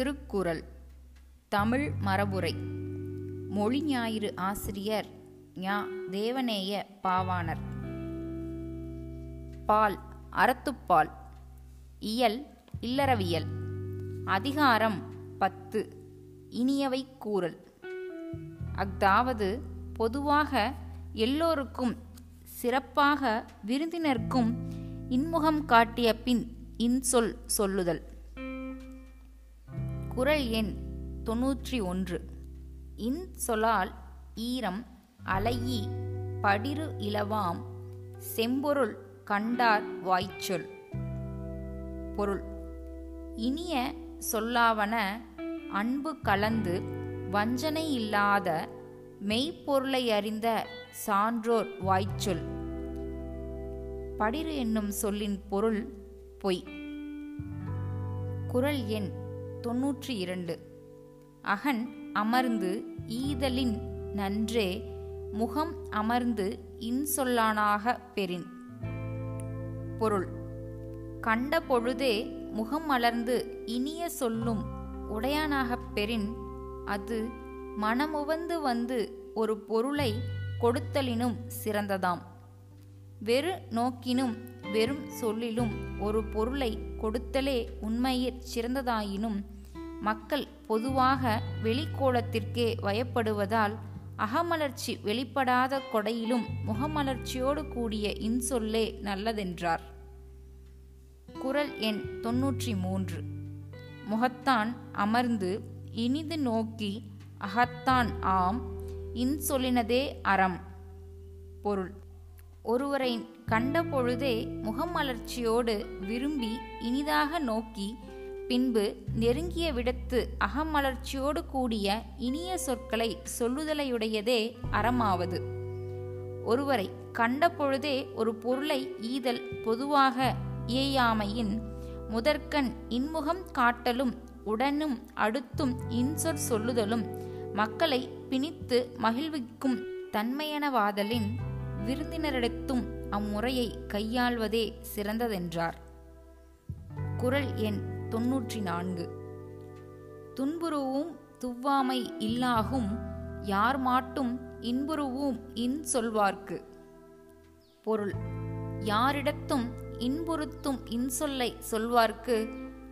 திருக்குறள். தமிழ் மரபுரை. மொழி ஞாயிறு ஆசிரியர் ஞா. தேவநேய பாவாணர். பால் அறத்துப்பால். இயல் இல்லறவியல். அதிகாரம் பத்து. இனியவை கூறல். அஃதாவது பொதுவாக எல்லோருக்கும் சிறப்பாக விருந்தினர்க்கும் இன்முகம் காட்டிய பின் இன்சொல் சொல்லுதல். குறள் எண் தொன்னூற்றி ஒன்று. இன் சொலால் ஈரம் அலையி படிரு இலவாம் செம்பொருள் கண்டார் வாய்ச்சொல். பொருள். இனிய சொல்லாவன அன்பு கலந்து வஞ்சனை இல்லாத மெய்ப்பொருளை அறிந்த சான்றோர் வாய்ச்சொல். படிறு என்னும் சொல்லின் பொருள் பொய். குறள் எண் தொன்னூற்றி இரண்டு. அகன் அமர்ந்து ஈதலின் நன்றே முகம் அமர்ந்து இன்சொல்லானாக பெறின். பொருள். கண்ட பொழுதே முகம் மலர்ந்து இனிய சொல்லும் உடையானாகப் பெறின். அது மனமுவந்து வந்து ஒரு பொருளை கொடுத்தலினும் சிறந்ததாம். வெறு நோக்கினும் வெறும் சொல்லிலும் ஒரு பொருளை கொடுத்தலே உண்மையிற் சிறந்ததாயினும் மக்கள் பொதுவாக வெளிக்கோலத்திற்கே வயப்படுவதால் அகமலர்ச்சி வெளிப்படாத கொடையிலும் முகமலர்ச்சியோடு கூடிய இன்சொல்லே நல்லதென்றார். குரல் எண் தொன்னூற்றி மூன்று முகத்தான் அமர்ந்து இனிது நோக்கி அகத்தான் ஆம் இன்சொல்லினதே அறம் பொருள். ஒருவரை கண்ட பொழுதே முகமலர்ச்சியோடு விரும்பி இனிதாக நோக்கி பின்பு நெருங்கிய விடத்து அகமலர்ச்சியோடு கூடிய இனிய சொற்களை சொல்லுதலையுடையதே அறமாவது. ஒருவரை கண்ட பொழுதே ஒரு பொருளை ஈதல் பொதுவாக இயையாமையின் முதற்கண் இன்முகம் காட்டலும் உடனும் அடுத்தும் இன்சொற் சொல்லுதலும் மக்களை பிணித்து மகிழ்விக்கும் தன்மையனவாதலின் விருந்தினரிடத்தும் அம்முறையை கையாள்வதே சிறந்ததென்றார். குரல் எண் தொன்னூற்றி நான்கு துன்புருவும் துவ்வாமை இல்லாகும் யார் மாட்டும் இன்புருவும் இன் சொல்வார்க்கு பொருள் யாரிடத்தும் இன்புறுத்தும் இன்சொல்லை சொல்வார்க்கு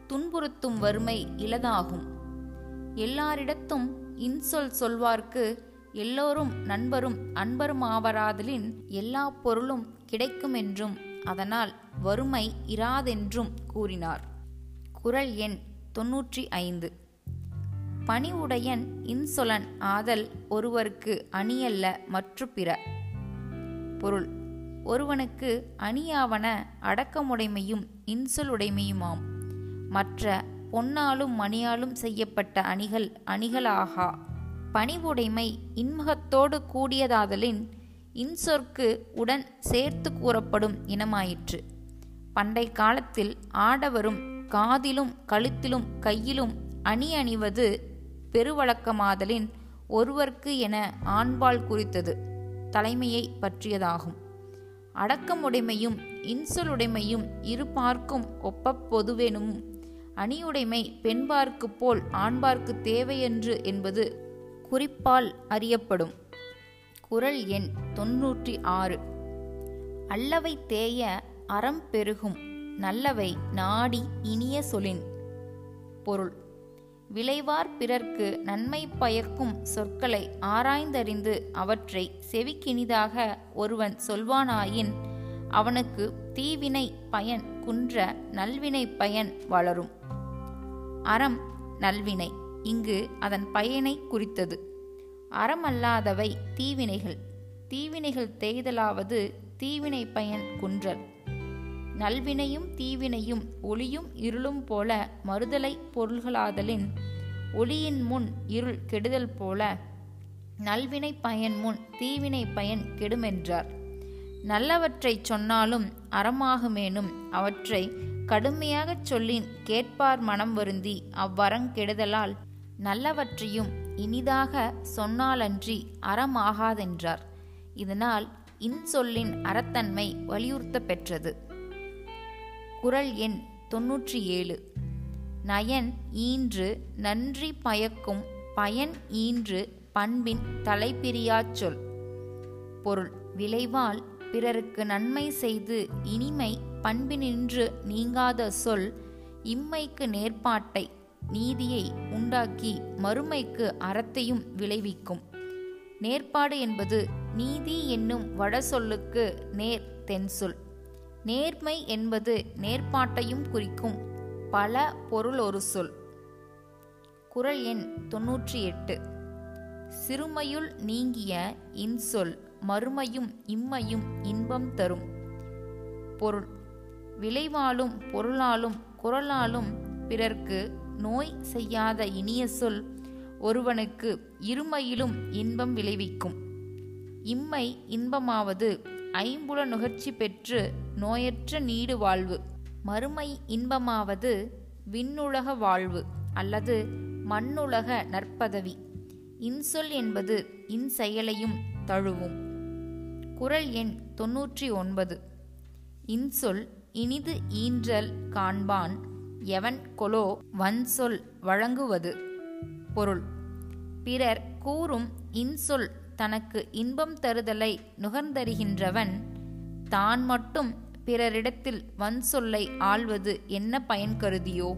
துன்புறுத்தும் வறுமை இலதாகும். எல்லாரிடத்தும் இன்சொல் சொல்வார்க்கு எல்லோரும் நண்பரும் அன்பருமாவராதலின் எல்லா பொருளும் கிடைக்குமென்றும் அதனால் வறுமை இராதென்றும் கூறினார். குறள் எண் தொன்னூற்றி ஐந்து. பணிவுடையன் இன்சொலன் ஆதல் ஒருவருக்கு அணியல்ல மற்று பிற பொருள் ஒருவனுக்கு அணியாவன அடக்கமுடைமையும் இன்சொலுடைமையுமாம். மற்ற பொன்னாலும் மணியாலும் செய்யப்பட்ட அணிகள் அணிகளாகா? பணிவுடைமை இன்முகத்தோடு கூடியதாதலின் இன்சொற்கு உடன் சேர்த்து கூறப்படும் இனமாயிற்று. பண்டை காலத்தில் ஆடவரும் காதிலும் கழுத்திலும் கையிலும் அணி அணிவது பெருவழக்கமாதலின் ஒருவர்க்கு என ஆண்பால் குறித்தது. தலைமையை பற்றியதாகும். அடக்கமுடைமையும் இன்சொலுடைமையும் இரு பார்க்கும் ஒப்ப பொதுவெனும் அணியுடைமை பெண்பார்க்கு போல் ஆண்பார்க்கு தேவையன்று என்பது குறிப்பால் அறியப்படும். குரல் எண் தொன்னூற்றி ஆறு அல்லவை தேய அறம் பெருகும். நல்லவை நாடி இனிய சொலின் பொருள். விளைவார் பிறர்க்கு நன்மை பயக்கும் சொற்களை ஆராய்ந்தறிந்து அவற்றை செவிக்கினிதாக ஒருவன் சொல்வானாயின் அவனுக்கு தீவினை பயன் குன்ற நல்வினை பயன் வளரும். அறம் நல்வினை. இங்கு அதன் பயனை குறித்தது. அறமல்லாதவை தீவினைகள். தீவினைகள் தேய்தலாவது தீவினை பயன் குன்றல். நல்வினையும் தீவினையும் ஒளியும் இருளும் போல மறுதலை பொருள்களாதலின் ஒளியின் முன் இருள் கெடுதல் போல நல்வினை பயன் முன் தீவினை பயன் கெடுமென்றார். நல்லவற்றைச் சொன்னாலும் அறமாகுமேனும் அவற்றை கடுமையாகச் சொல்லின் கேட்பார் மனம் வருந்தி அவ்வரங் கெடுதலால் நல்லவற்றையும் இனிதாக சொன்னாலன்றி அறமாகாதென்றார். இதனால் இன்சொல்லின் அறத்தன்மை வலியுறுத்த பெற்றது குரல் எண் தொன்னூற்றி ஏழு நயன் ஈன்று நன்றி பயக்கும் பயன் ஈன்று பண்பின் தலைப்பிரியாச் சொல். பொருள் விளைவால் பிறருக்கு நன்மை செய்து இனிமை பண்பினின்று நீங்காத சொல் இம்மைக்கு நேர்பாட்டை நீதியை உண்டாக்கி மறுமைக்கு அறத்தையும் விளைவிக்கும். நேர்ப்பாடு என்பது நீதி என்னும் வட சொல்லுக்கு நேர் தென்சொல். நேர்மை என்பது நேர்ப்பாட்டையும் குறிக்கும் பல பொருள் ஒரு சொல். குரல் எண் தொன்னூற்றி எட்டு சிறுமையுள் நீங்கிய இன்சொல் மறுமையும் இம்மையும் இன்பம் தரும் பொருள். விளைவாலும் பொருளாலும் குரலாலும் பிறர்க்கு நோய் செய்யாத இனிய சொல் ஒருவனுக்கு இருமையிலும் இன்பம் விளைவிக்கும். இம்மை இன்பமாவது ஐம்புல நுகர்ச்சி பெற்று நோயற்ற நீடு வாழ்வு. மறுமை இன்பமாவது விண்ணுலக வாழ்வு அல்லது மண்ணுலக நற்பதவி. இன்சொல் என்பது இன்செயலையும் தழுவும். குரல் எண் தொன்னூற்றி ஒன்பது. இன்சொல் இனிது ஈன்றல் காண்பான் எவன் கொலோ வன்சொல் வழங்குவது? பொருள். பிறர் கூறும் இன்சொல் தனக்கு இன்பம் தருதலை நுகர்ந்தறிகின்றவன் தான் மட்டும் பிறரிடத்தில் வன்சொல்லை ஆள்வது என்ன பயன் கருதியோ?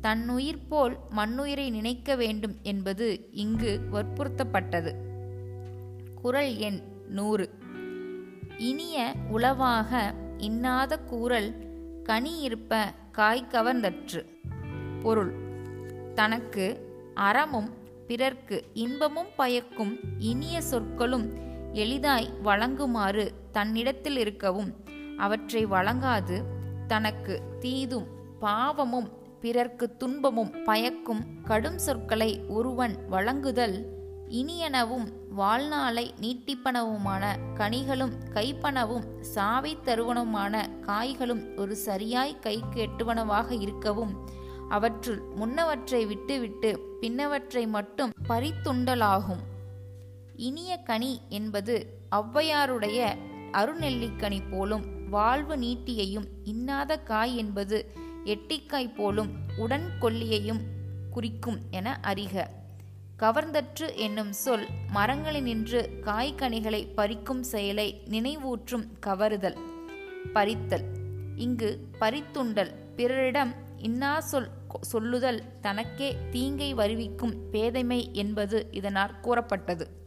தன்னுயிர் போல் மண்ணுயிரை நினைக்க வேண்டும் என்பது இங்கு வற்புறுத்தப்பட்டது. குரல் எண் நூறு. இனிய உளவாக இன்னாத கூறல் கனி இருப்ப காய் கவர்ந்தற்று. பொருள். தனக்கு அறமும் பிறர்க்கு இன்பமும் பயக்கும் இனிய சொற்களும் எளிதாய் வழங்குமாறு தன்னிடத்தில் இருக்கவும். அவற்றை வழங்காது தனக்கு தீதும் பாவமும் பிறர்க்கு துன்பமும் பயக்கும் கடும் சொற்களை ஒருவன் வழங்குதல் இனியனவும் வாழ்நாளை நீட்டிப்பனவுமான கனிகளும் கைப்பனவும் சாவை தருவனவுமான காய்களும் ஒரு சரியாய் கைக்கு எட்டுவனவாக இருக்கவும் அவற்றுள் முன்னவற்றை விட்டுவிட்டு பின்னவற்றை மட்டும் பறித்துண்டலாகும். இனிய கனி என்பது ஔவையாருடைய அருநெல்லிக்கனி போலும் வாழ்வு நீட்டியையும் இன்னாத காய் என்பது எட்டிக்காய் போலும் உடன் கொல்லியையும் குறிக்கும் என அறிக. கவர்ந்தற்று என்னும் சொல் மரங்களினின்று காய்கனிகளை பறிக்கும் செயலை நினைவூற்றும் கவருதல் பறித்தல். இங்கு பறித்துண்டல். பிறரிடம் இன்னா சொல் சொல்லுதல் தனக்கே தீங்கை வருவிக்கும் பேதைமை என்பது இதனால் கூறப்பட்டது.